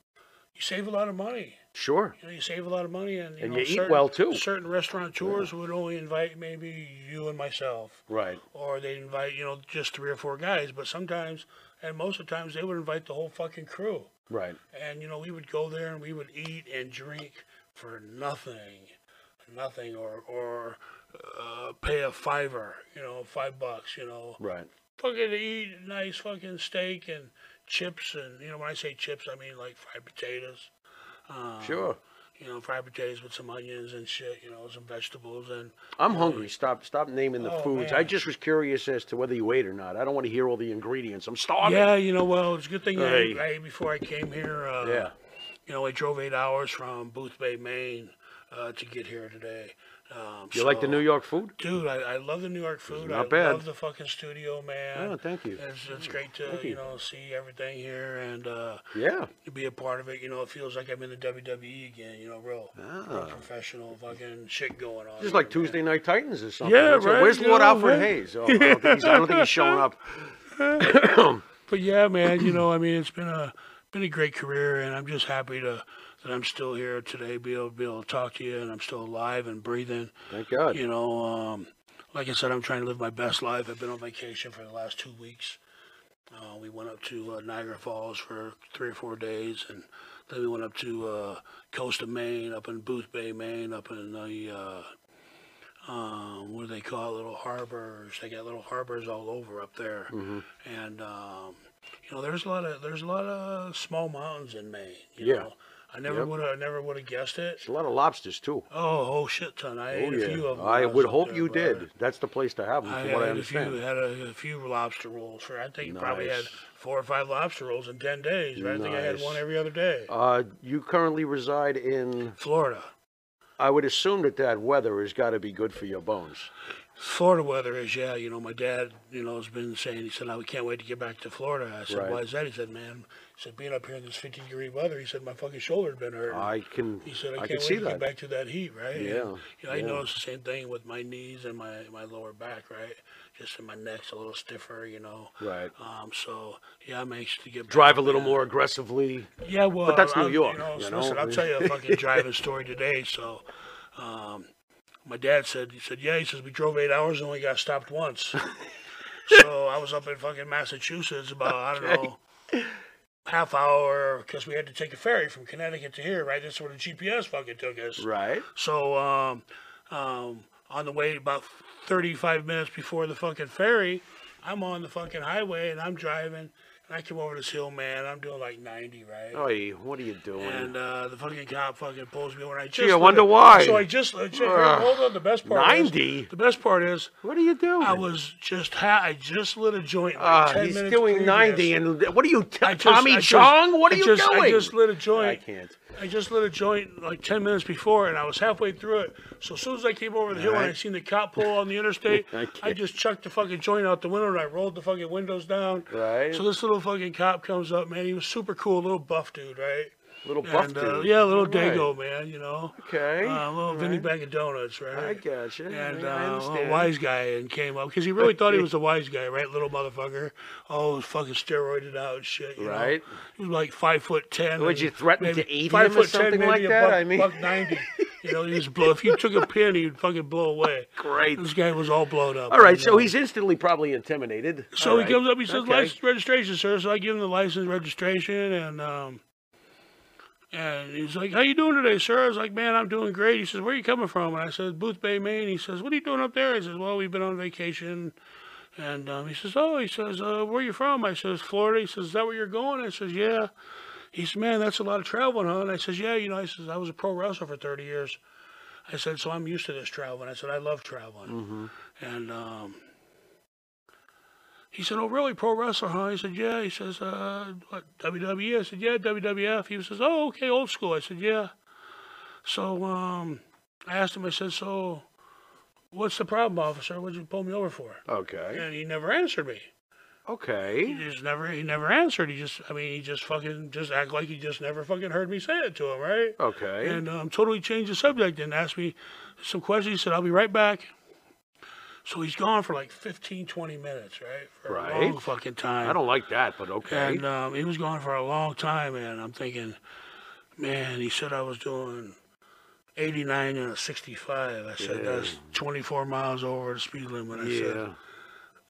Speaker 2: you save a lot of money.
Speaker 1: Sure.
Speaker 2: You know, you save a lot of money, and you,
Speaker 1: And
Speaker 2: know,
Speaker 1: you eat well, too.
Speaker 2: Certain restaurateurs would only invite maybe you and myself,
Speaker 1: Right.
Speaker 2: or they'd invite you know just three or four guys. But sometimes, and most of the times, they would invite the whole fucking crew.
Speaker 1: Right.
Speaker 2: And you know, we would go there and we would eat and drink for nothing, nothing, or or uh, pay a fiver, you know, five bucks, you know,
Speaker 1: Right.
Speaker 2: fucking eat nice fucking steak and chips and you know when I say chips I mean like fried potatoes. Um,
Speaker 1: Sure.
Speaker 2: You know, fried potatoes with some onions and shit. You know, some vegetables and
Speaker 1: I'm hungry. Stop stop naming the
Speaker 2: Oh,
Speaker 1: foods.
Speaker 2: man.
Speaker 1: I just was curious as to whether you ate or not. I don't want to hear all the ingredients. I'm starving.
Speaker 2: yeah, you know, well, it's a good thing I,
Speaker 1: Hey.
Speaker 2: I ate before I came here. Uh,
Speaker 1: Yeah.
Speaker 2: You know, I drove eight hours from Boothbay, Maine, uh, to get here today. Um,
Speaker 1: You like the
Speaker 2: so-
Speaker 1: New York food?
Speaker 2: Dude, I, I love the New York food.
Speaker 1: Not
Speaker 2: I
Speaker 1: bad.
Speaker 2: love the fucking studio, man.
Speaker 1: Oh, thank you.
Speaker 2: It's, it's great to
Speaker 1: Thank
Speaker 2: you.
Speaker 1: you.
Speaker 2: know see everything here and uh,
Speaker 1: Yeah.
Speaker 2: to be a part of it. You know, it feels like I'm in the WWE again. You know, real, real
Speaker 1: Ah.
Speaker 2: professional fucking shit going on.
Speaker 1: Just like
Speaker 2: man.
Speaker 1: Tuesday Night Titans or something.
Speaker 2: Yeah, right,
Speaker 1: Where's
Speaker 2: you
Speaker 1: Lord
Speaker 2: know,
Speaker 1: Alfred
Speaker 2: man.
Speaker 1: Hayes? Oh, I, don't think he's, I don't think he's showing up.
Speaker 2: But yeah, man, you know, I mean, it's been a been a great career, and I'm just happy to that I'm still here today, be able be able to talk to you, and I'm still alive and breathing.
Speaker 1: Thank God.
Speaker 2: You know, um, like I said, I'm trying to live my best life. I've been on vacation for the last two weeks. Uh, we went up to uh, Niagara Falls for three or four days, and then we went up to uh, coast of Maine, up in Boothbay, Maine, up in the uh, um, what do they call it, little harbors. They got little harbors all over up there, and um, you know, there's a lot of there's a lot of small mountains in Maine. You
Speaker 1: Yeah.
Speaker 2: know? I never
Speaker 1: Yep.
Speaker 2: would have I never would have guessed it.
Speaker 1: There's a lot of lobsters too.
Speaker 2: Oh, whole shit ton. I
Speaker 1: Oh
Speaker 2: ate a few of them.
Speaker 1: I would
Speaker 2: up
Speaker 1: hope
Speaker 2: there,
Speaker 1: you
Speaker 2: brother.
Speaker 1: did. That's the place to have them,
Speaker 2: I
Speaker 1: from what I
Speaker 2: had a few
Speaker 1: understand.
Speaker 2: had a, a few lobster rolls for I think you probably had
Speaker 1: Nice.
Speaker 2: four or five lobster rolls in ten days. Right? I think I had
Speaker 1: Nice.
Speaker 2: one every other day.
Speaker 1: Uh, you currently reside in.
Speaker 2: Florida.
Speaker 1: I would assume that that weather has got to be good for your bones.
Speaker 2: Florida weather is yeah, you know, my dad, you know, has been saying he said, now we can't wait to get back to Florida." I said,
Speaker 1: Right.
Speaker 2: "Why is that?" He said, "Man, he said being up here in this 50 degree weather, he said my fucking shoulder had been hurting."
Speaker 1: I can.
Speaker 2: he said, "I,
Speaker 1: I
Speaker 2: can't
Speaker 1: can
Speaker 2: wait
Speaker 1: see
Speaker 2: to
Speaker 1: that.
Speaker 2: get back to that heat, right?" And,
Speaker 1: Yeah,
Speaker 2: you know, I
Speaker 1: yeah.
Speaker 2: noticed the same thing with my knees and my my lower back, right? Just in my neck's a little stiffer, you know.
Speaker 1: Right.
Speaker 2: Um. So yeah, I'm anxious to get back,
Speaker 1: Drive a little more aggressively.
Speaker 2: Yeah, well,
Speaker 1: But that's New York,
Speaker 2: You know,
Speaker 1: you
Speaker 2: so
Speaker 1: know?
Speaker 2: listen, I'll tell you a fucking driving story today. So, um, my dad said, he said, yeah, he says we drove eight hours and only got stopped once. so I was up in fucking Massachusetts about I don't know half hour because we had to take a ferry from Connecticut to here. Right, that's where the GPS fucking took us.
Speaker 1: Right.
Speaker 2: So, um, um, on the way about 35 minutes before the fucking ferry, I'm on the fucking highway and I'm driving. I came over this hill, man. I'm doing like 90, right?
Speaker 1: Oy, what are you doing?
Speaker 2: And uh, the fucking cop fucking pulls me over. And I just
Speaker 1: Gee, I wonder why.
Speaker 2: So I just uh, check,
Speaker 1: Ugh.
Speaker 2: hold on. The best part. is-
Speaker 1: 90?
Speaker 2: the best part is
Speaker 1: what are you doing?
Speaker 2: I was just ha- I just lit a joint. Like
Speaker 1: Ah,
Speaker 2: 10
Speaker 1: he's
Speaker 2: minutes
Speaker 1: doing 90, and what are you, t-
Speaker 2: I just-
Speaker 1: Tommy
Speaker 2: I just-
Speaker 1: Chong? What are
Speaker 2: I
Speaker 1: you
Speaker 2: just,
Speaker 1: doing?
Speaker 2: I just lit a joint.
Speaker 1: I can't.
Speaker 2: I just lit a joint like 10 minutes before, and I was halfway through it. So as soon as I came over the hill and I seen the cop pull on the interstate,
Speaker 1: I
Speaker 2: I, just chucked the fucking joint out the window and I rolled the fucking windows down.
Speaker 1: Right.
Speaker 2: So this little fucking cop comes up, man. He was super cool, little buff dude, right?
Speaker 1: Little buff
Speaker 2: and, uh,
Speaker 1: dude.
Speaker 2: yeah, little
Speaker 1: Right.
Speaker 2: Dago, man, you know.
Speaker 1: Okay.
Speaker 2: Uh, a little Vinny bag of donuts, right?
Speaker 1: I gotcha.
Speaker 2: And
Speaker 1: I
Speaker 2: uh, a wise guy and came up because he really thought he was a wise guy, right? Little motherfucker. Oh, was fucking steroided out and shit. You know?
Speaker 1: Right.
Speaker 2: He was like five foot ten.
Speaker 1: Would you threaten to eat
Speaker 2: five
Speaker 1: him or
Speaker 2: foot 10,
Speaker 1: something
Speaker 2: maybe
Speaker 1: like that?
Speaker 2: Buck,
Speaker 1: I mean-
Speaker 2: buck ninety. You know, he was blow. If you took a pin, he'd fucking blow away.
Speaker 1: Great.
Speaker 2: This guy was all blown up.
Speaker 1: All right, so
Speaker 2: uh,
Speaker 1: he's instantly probably intimidated.
Speaker 2: so
Speaker 1: All
Speaker 2: he
Speaker 1: right.
Speaker 2: comes up, he says,
Speaker 1: Okay.
Speaker 2: license registration, sir. So I give him the license registration, and um, and he's like, how you doing today, sir? I was like, man, I'm doing great. He says, where are you coming from? And I said, Boothbay, Maine. He says, what are you doing up there? I says, well, we've been on vacation. And um, he says, oh, he says, uh, where are you from? I says, Florida. He says, is that where you're going? I says, yeah. He says, man, that's a lot of traveling, huh? And I says, yeah, you know, I says, I was a pro wrestler for 30 years. I said, so I'm used to this traveling. I said, I love traveling. And um, he said, "Oh, really, pro wrestler, huh?" He said, "Yeah." He says, uh, "What WWE?" I said, "Yeah, WWF." He says, "Oh, okay, old school." I said, "Yeah." So um, I asked him. I said, "So, what's the problem, officer? What'd you pull me over for?"
Speaker 1: Okay.
Speaker 2: And he never answered me.
Speaker 1: Okay.
Speaker 2: He just never. He never answered. He just. I mean, he just fucking just act like he just never fucking heard me say it to him, right?
Speaker 1: Okay.
Speaker 2: and um, totally changed the subject and asked me some questions. He said, I'll be right back. So he's gone for like 15, 20 minutes, right? For a
Speaker 1: Right.
Speaker 2: long fucking time.
Speaker 1: I don't like that, but okay.
Speaker 2: And um, he was gone for a long time, and I'm thinking, man, he said I was doing 89 and a 65. I said, that's 24 miles over the speed limit. I
Speaker 1: yeah.
Speaker 2: said,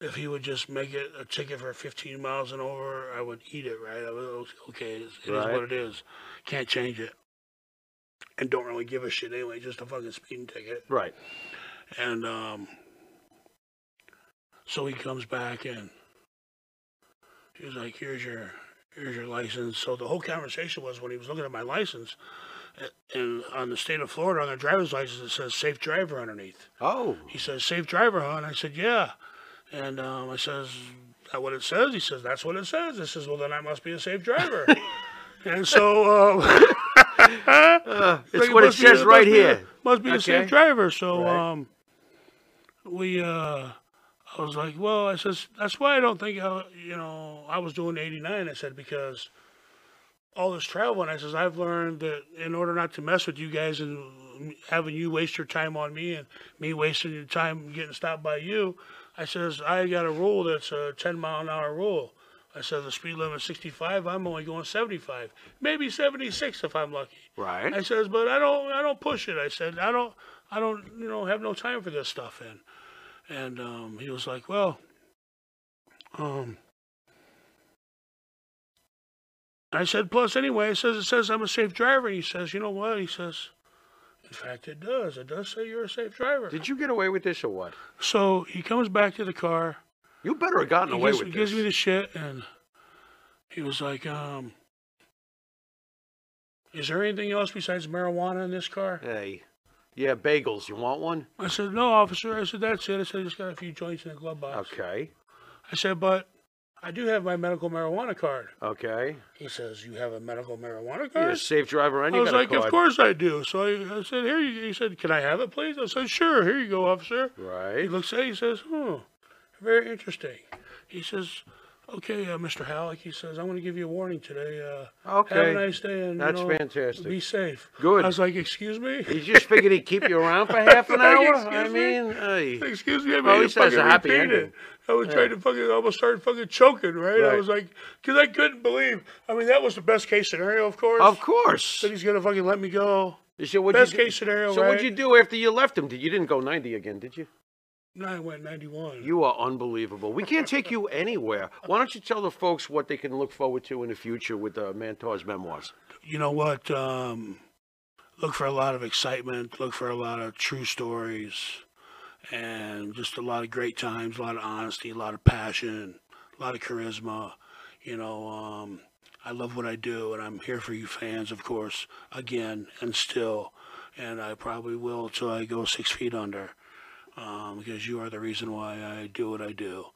Speaker 2: if he would just make it a ticket for 15 miles and over, I would eat it, right? I was okay. It is, it is
Speaker 1: Right.
Speaker 2: what it is. Can't change it. And don't really give a shit anyway. Just a fucking speeding ticket.
Speaker 1: Right.
Speaker 2: And um, so he comes back and he was like, "Here's your, here's your license." So the whole conversation was when he was looking at my license, and on the state of Florida on the driver's license it says "safe driver" underneath.
Speaker 1: Oh.
Speaker 2: He says, "Safe driver, huh?" And I said, "Yeah." And um, I says, "Is that what it says?" He says, "That's what it says." I says, "Well, then I must be a safe driver." and so. Um,
Speaker 1: Uh, it's
Speaker 2: like,
Speaker 1: what it
Speaker 2: must be-
Speaker 1: says
Speaker 2: must
Speaker 1: right
Speaker 2: be
Speaker 1: here.
Speaker 2: A, must be a safe driver. So
Speaker 1: Right.
Speaker 2: um, we uh, I was like, well, I says that's why I don't think I, you know I was doing 89. I said because all this traveling. I says I've learned that in order not to mess with you guys and having you waste your time on me and me wasting your time getting stopped by you, I says I got a rule that's a 10 mile an hour rule. I said the speed limit is 65. I'm only going 75, maybe 76 if I'm lucky.
Speaker 1: Right.
Speaker 2: I says, but I don't, I don't push it. I said, I don't, I don't, you know, have no time for this stuff. And, and um, he was like, well, um, I said, plus anyway, it says it says I'm a safe driver. And he says, you know what? He says, in fact, it does. It does say you're a safe driver.
Speaker 1: Did you get away with this or what?
Speaker 2: so he comes back to the car.
Speaker 1: You better have gotten
Speaker 2: He
Speaker 1: away
Speaker 2: gives,
Speaker 1: with
Speaker 2: he
Speaker 1: this.
Speaker 2: gives me the shit, and he was like, um, is there anything else besides marijuana in this car?
Speaker 1: Hey. Yeah, bagels. You want one?
Speaker 2: I said, no, officer. I said, that's it. I said, I just got a few joints in the glove box.
Speaker 1: Okay.
Speaker 2: I said, but I do have my medical marijuana card.
Speaker 1: Okay.
Speaker 2: He says, you have a medical marijuana card?
Speaker 1: You're a safe driver and
Speaker 2: I
Speaker 1: you
Speaker 2: was
Speaker 1: got a
Speaker 2: like, of course I do. So I, I said, here you He said, can I have it, please? I said, sure. Here you go, officer.
Speaker 1: Right.
Speaker 2: He looks at it. He says, hmm, very interesting. He says, okay, uh, Mr. Halac, he says, I'm going to give you a warning today. Uh, Have a nice day and you
Speaker 1: That's
Speaker 2: know,
Speaker 1: fantastic.
Speaker 2: Be safe.
Speaker 1: Good.
Speaker 2: I was like, excuse me?
Speaker 1: He just figured he'd keep you around for half an hour.
Speaker 2: excuse
Speaker 1: I
Speaker 2: me?
Speaker 1: mean.
Speaker 2: Excuse me, I
Speaker 1: Well,
Speaker 2: mean,
Speaker 1: he says a happy ending.
Speaker 2: I was trying to fucking almost started fucking choking, right? I was like, because I couldn't believe. I mean, that was the best case scenario, of course.
Speaker 1: Of course.
Speaker 2: That he's gonna fucking let me go.
Speaker 1: So
Speaker 2: Best
Speaker 1: you
Speaker 2: case scenario,
Speaker 1: So
Speaker 2: right?
Speaker 1: what'd you do after you left him? Did you didn't go 90 again, did you?
Speaker 2: No, I went 91.
Speaker 1: You are unbelievable. We can't take you anywhere. Why don't you tell the folks what they can look forward to in the future with uh, Mantaur's memoirs?
Speaker 2: you know what? Um, look for a lot of excitement. Look for a lot of true stories, and just a lot of great times. A lot of honesty. A lot of passion. A lot of charisma. you know, um, I love what I do, and I'm here for you fans, of course, again and still, and I probably will till I go six feet under, um, because you are the reason why I do what I do,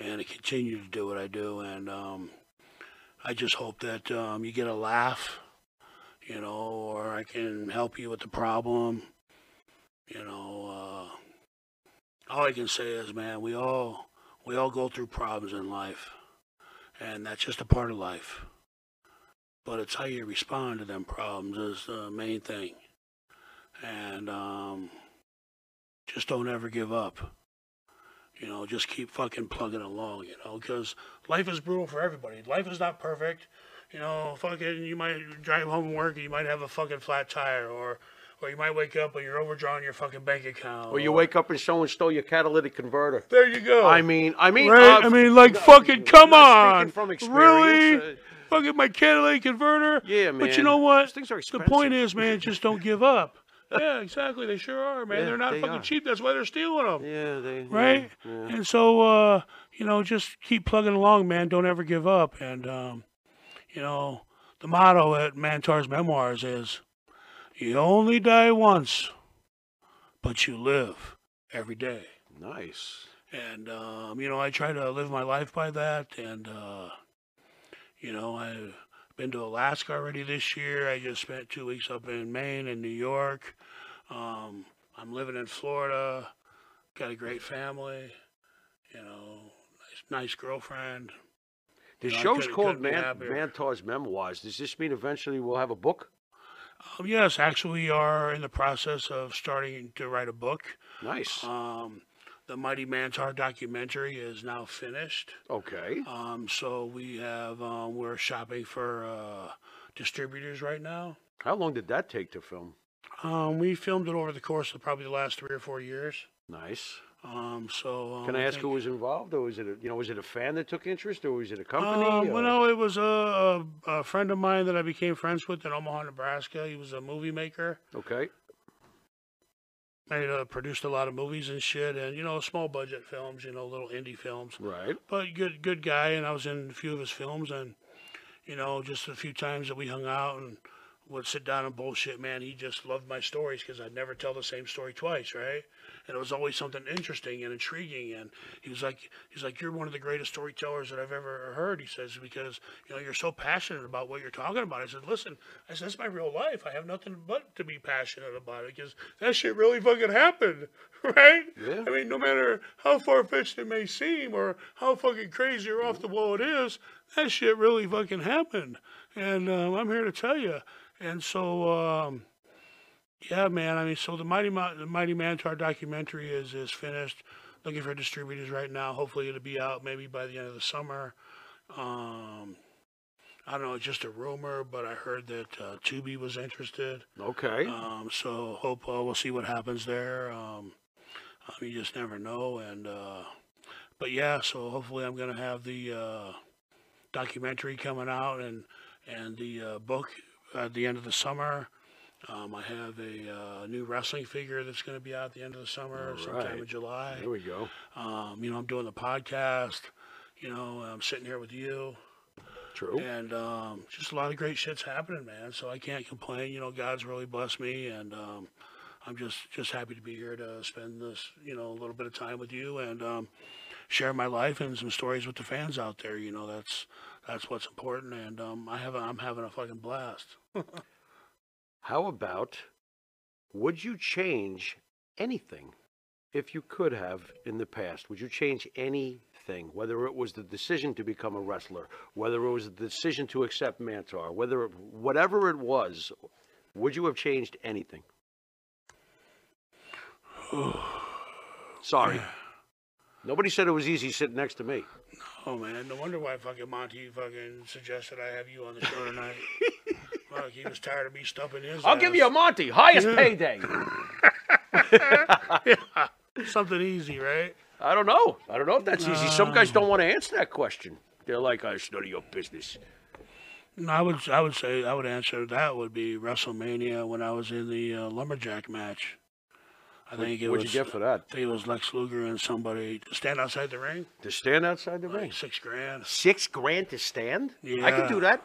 Speaker 2: and I continue to do what I do, and um, I just hope that um, you get a laugh, you know, or I can help you with the problem, you know. Uh, all I can say is, man, we all we all go through problems in life, and that's just a part of life but it's how you respond to them problems is the main thing. And um, just don't ever give up. You know, just keep fucking plugging along, you know, because life is brutal for everybody. Life is not perfect. You know, fucking, you might drive home from work and you might have a fucking flat tire, or or you might wake up and you're overdrawing your fucking bank account.
Speaker 1: Or you wake up and someone stole your catalytic converter.
Speaker 2: There you go.
Speaker 1: I mean, I mean,
Speaker 2: right?
Speaker 1: uh,
Speaker 2: I mean, like,
Speaker 1: no,
Speaker 2: fucking, come on.
Speaker 1: from
Speaker 2: really?
Speaker 1: uh,
Speaker 2: fucking my catalytic converter.
Speaker 1: Yeah, man.
Speaker 2: But you know what?
Speaker 1: Things are
Speaker 2: The point is, man, just don't give up. Yeah, exactly. They sure are, man.
Speaker 1: Yeah,
Speaker 2: they're not
Speaker 1: they
Speaker 2: fucking
Speaker 1: are.
Speaker 2: cheap. That's why they're stealing them.
Speaker 1: yeah, they
Speaker 2: Right?
Speaker 1: Yeah.
Speaker 2: And so, uh, you know, just keep plugging along, man. Don't ever give up. And, um, you know, the motto at Mantaur's Memoirs is you only die once, but you live every day.
Speaker 1: Nice.
Speaker 2: And, um, you know, I try to live my life by that. And, uh, you know, I've been to Alaska already this year. I just spent two weeks up in Maine and New York. Um, I'm living in Florida. Got a great family. You know, nice, nice girlfriend.
Speaker 1: The
Speaker 2: You know,
Speaker 1: show's called Man- Mantaur's Memoirs. Does this mean eventually we'll have a book?
Speaker 2: Um, yes, actually, we are in the process of starting to write a book.
Speaker 1: Nice.
Speaker 2: Um, the Mighty Mantaur documentary is now finished.
Speaker 1: okay.
Speaker 2: Um, so we have um, we're shopping for uh, distributors right now.
Speaker 1: How long did that take to film?
Speaker 2: Um, we filmed it over the course of probably the last three or four years.
Speaker 1: Nice.
Speaker 2: Um, so um,
Speaker 1: Can I ask
Speaker 2: think-
Speaker 1: who was involved, or was it a, you know was it a fan that took interest, or was it a company?
Speaker 2: Um, well, no, it was a, a, a friend of mine that I became friends with in Omaha, Nebraska. He was a movie maker.
Speaker 1: Okay.
Speaker 2: Made, uh, produced a lot of movies and shit, and you know, small budget films, you know, little indie films.
Speaker 1: Right.
Speaker 2: but good good guy and I was in a few of his films and you know just a few times that we hung out and would sit down and bullshit man he just loved my stories because I'd never tell the same story twice right and it was always something interesting and intriguing and he was like he's like you're one of the greatest storytellers that I've ever heard he says because you know you're so passionate about what you're talking about I said listen I said that's my real life I have nothing but to be passionate about it because that shit really fucking happened right
Speaker 1: Yeah.
Speaker 2: I mean, no matter how far fetched it may seem or how fucking crazy or off the wall it is, that shit really fucking happened. And um, I'm here to tell you. And so, um, yeah, man. I mean, so the Mighty Ma- the Mighty Mantaur documentary is is finished. Looking for distributors right now. Hopefully, it'll be out maybe by the end of the summer. Um, I don't know. It's just a rumor, but I heard that uh, Tubi was interested.
Speaker 1: Okay.
Speaker 2: Um, so hope uh, we'll see what happens there. Um, you just never know, and uh, but yeah. So hopefully, I'm gonna have the uh, documentary coming out and and the uh, book at the end of the summer. Um, I have a uh, new wrestling figure that's going to be out at the end of the summer,
Speaker 1: All
Speaker 2: sometime
Speaker 1: right.
Speaker 2: in July.
Speaker 1: there we go.
Speaker 2: Um, you know, I'm doing the podcast. You know, I'm sitting here with you.
Speaker 1: True.
Speaker 2: And um, just a lot of great shit's happening, man. So I can't complain. You know, God's really blessed me, and um, I'm just just happy to be here to spend this, you know, a little bit of time with you and um, share my life and some stories with the fans out there. You know, that's that's what's important, and um, I have a, I'm having a fucking blast.
Speaker 1: How about would you change anything if you could have in the past? Would you change anything? Whether it was the decision to become a wrestler, whether it was the decision to accept Mantaur, whether it, whatever it was, would you have changed anything? Sorry. Nobody said it was easy sitting next to me.
Speaker 2: Oh man, no wonder why fucking Monty fucking suggested I have you on the show tonight. Fuck, he was tired of me stumping his.
Speaker 1: I'll give you a Monty, highest
Speaker 2: Yeah.
Speaker 1: payday.
Speaker 2: something easy, right?
Speaker 1: I don't know. I don't know if that's easy. Some guys don't want to answer that question. They're like, "Oh, it's none of your business."
Speaker 2: No, I would I would say I would answer that would be WrestleMania when I was in the uh, lumberjack match. I think it
Speaker 1: What'd
Speaker 2: was.
Speaker 1: you get for that?
Speaker 2: I think it was Lex Luger and somebody stand outside the ring.
Speaker 1: To stand outside the
Speaker 2: Like
Speaker 1: ring?
Speaker 2: six grand.
Speaker 1: Six grand to stand?
Speaker 2: Yeah.
Speaker 1: I could do that.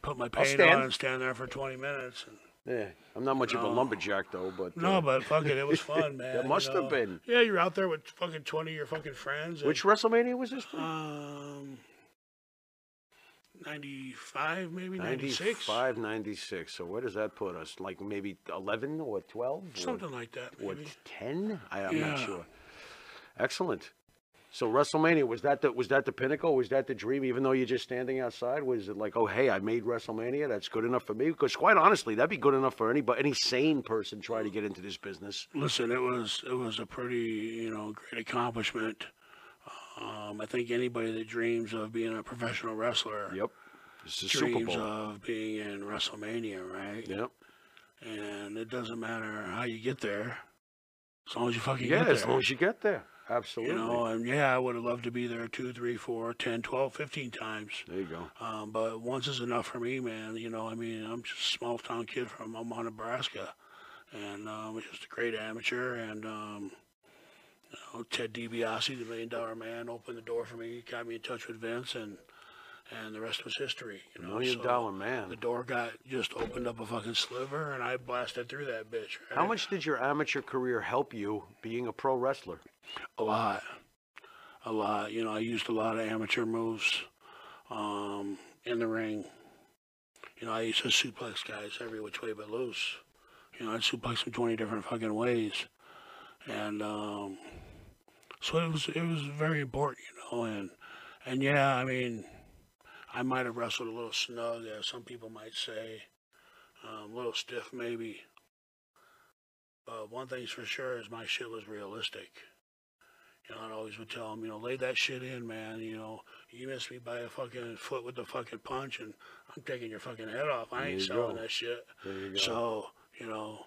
Speaker 2: Put my paint on and stand there for 20 minutes. And,
Speaker 1: Yeah, I'm not much of a lumberjack though, but
Speaker 2: no,
Speaker 1: uh,
Speaker 2: but fuck it, it was fun, man.
Speaker 1: That
Speaker 2: you
Speaker 1: must have been.
Speaker 2: Yeah, you're out there with fucking 20 of your fucking friends. and,
Speaker 1: which WrestleMania was this? From?
Speaker 2: Um, 95, maybe 96,
Speaker 1: 95, 96. So where does that put us? Like maybe 11 or 12? Or,
Speaker 2: something like that.
Speaker 1: or
Speaker 2: Maybe.
Speaker 1: 10? I, I'm not sure. Excellent. So WrestleMania was that the was that the pinnacle? Was that the dream? Even though you're just standing outside, was it like, oh hey, I made WrestleMania? That's good enough for me? Because quite honestly, that'd be good enough for anybody, any sane person trying to get into this business.
Speaker 2: Listen, it was it was a pretty you know great accomplishment. Um, I think anybody that dreams of being a professional wrestler
Speaker 1: Yep. This is Super
Speaker 2: dreams
Speaker 1: Bowl.
Speaker 2: of being in WrestleMania, right?
Speaker 1: Yep.
Speaker 2: And it doesn't matter how you get there, as long as you fucking
Speaker 1: Yeah,
Speaker 2: get there.
Speaker 1: as long as you get there. Absolutely.
Speaker 2: you know, and yeah, I would have loved to be there two, three, four, ten, twelve, fifteen times.
Speaker 1: there you go.
Speaker 2: Um, but once is enough for me, man. You know, I mean, I'm just a small town kid from Omaha, Nebraska, and um, just a great amateur. And um, you know, Ted DiBiase, the Million Dollar Man, opened the door for me, He got me in touch with Vince, and and the rest was history. You know,
Speaker 1: Million
Speaker 2: So
Speaker 1: dollar man.
Speaker 2: The door got just opened up a fucking sliver, and I blasted through that bitch.
Speaker 1: How much did your amateur career help you being a pro wrestler?
Speaker 2: A lot. A lot. You know, I used a lot of amateur moves um, in the ring. You know, I used to suplex guys every which way but loose. You know, I'd suplex them 20 different fucking ways. And um, so it was it was very important, you know, and and yeah, I mean, I might have wrestled a little snug, as some people might say, um, a little stiff maybe. But one thing's for sure is my shit was realistic. You know, I always would tell him, you know, lay that shit in, man. You know, you miss me by a fucking foot with the fucking punch, and I'm taking your fucking head off. I ain't selling
Speaker 1: go.
Speaker 2: that shit.
Speaker 1: There you go.
Speaker 2: So, you know,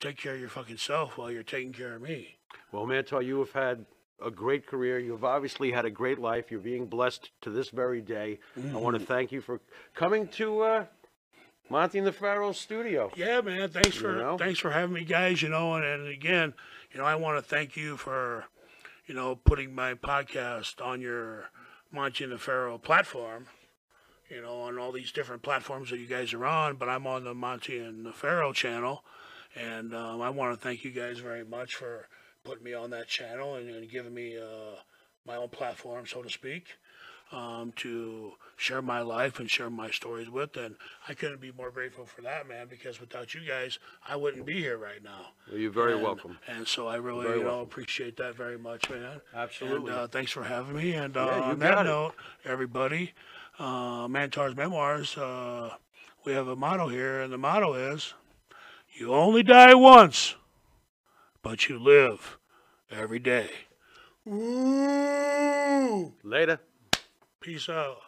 Speaker 2: take care of your fucking self while you're taking care of me.
Speaker 1: Well, Mantaur, you have had a great career. You've obviously had a great life. You're being blessed to this very day. I want to thank you for coming to uh, Monty and the Pharaoh studio.
Speaker 2: Yeah, man. Thanks
Speaker 1: You
Speaker 2: for
Speaker 1: know?
Speaker 2: thanks for having me, guys. You know, and, and again, you know, I want to thank you for, you know, putting my podcast on your Monty and the Pharaoh platform. You know, on all these different platforms that you guys are on, but I'm on the Monty and the Pharaoh channel, and um, I want to thank you guys very much for putting me on that channel and, and giving me uh, my own platform, so to speak um, to share my life and share my stories with. And I couldn't be more grateful for that, man, because without you guys, I wouldn't be here right now.
Speaker 1: Well, you're very
Speaker 2: And-
Speaker 1: welcome.
Speaker 2: And so I really, you know,
Speaker 1: welcome.
Speaker 2: appreciate that very much, man.
Speaker 1: Absolutely.
Speaker 2: And uh, thanks for having me. And uh,
Speaker 1: Yeah,
Speaker 2: on that
Speaker 1: it.
Speaker 2: note, everybody, uh, Mantaur's Memoirs, uh, we have a motto here, and the motto is You only die once, but you live every day. Ooh!
Speaker 1: Later.
Speaker 2: Peace out.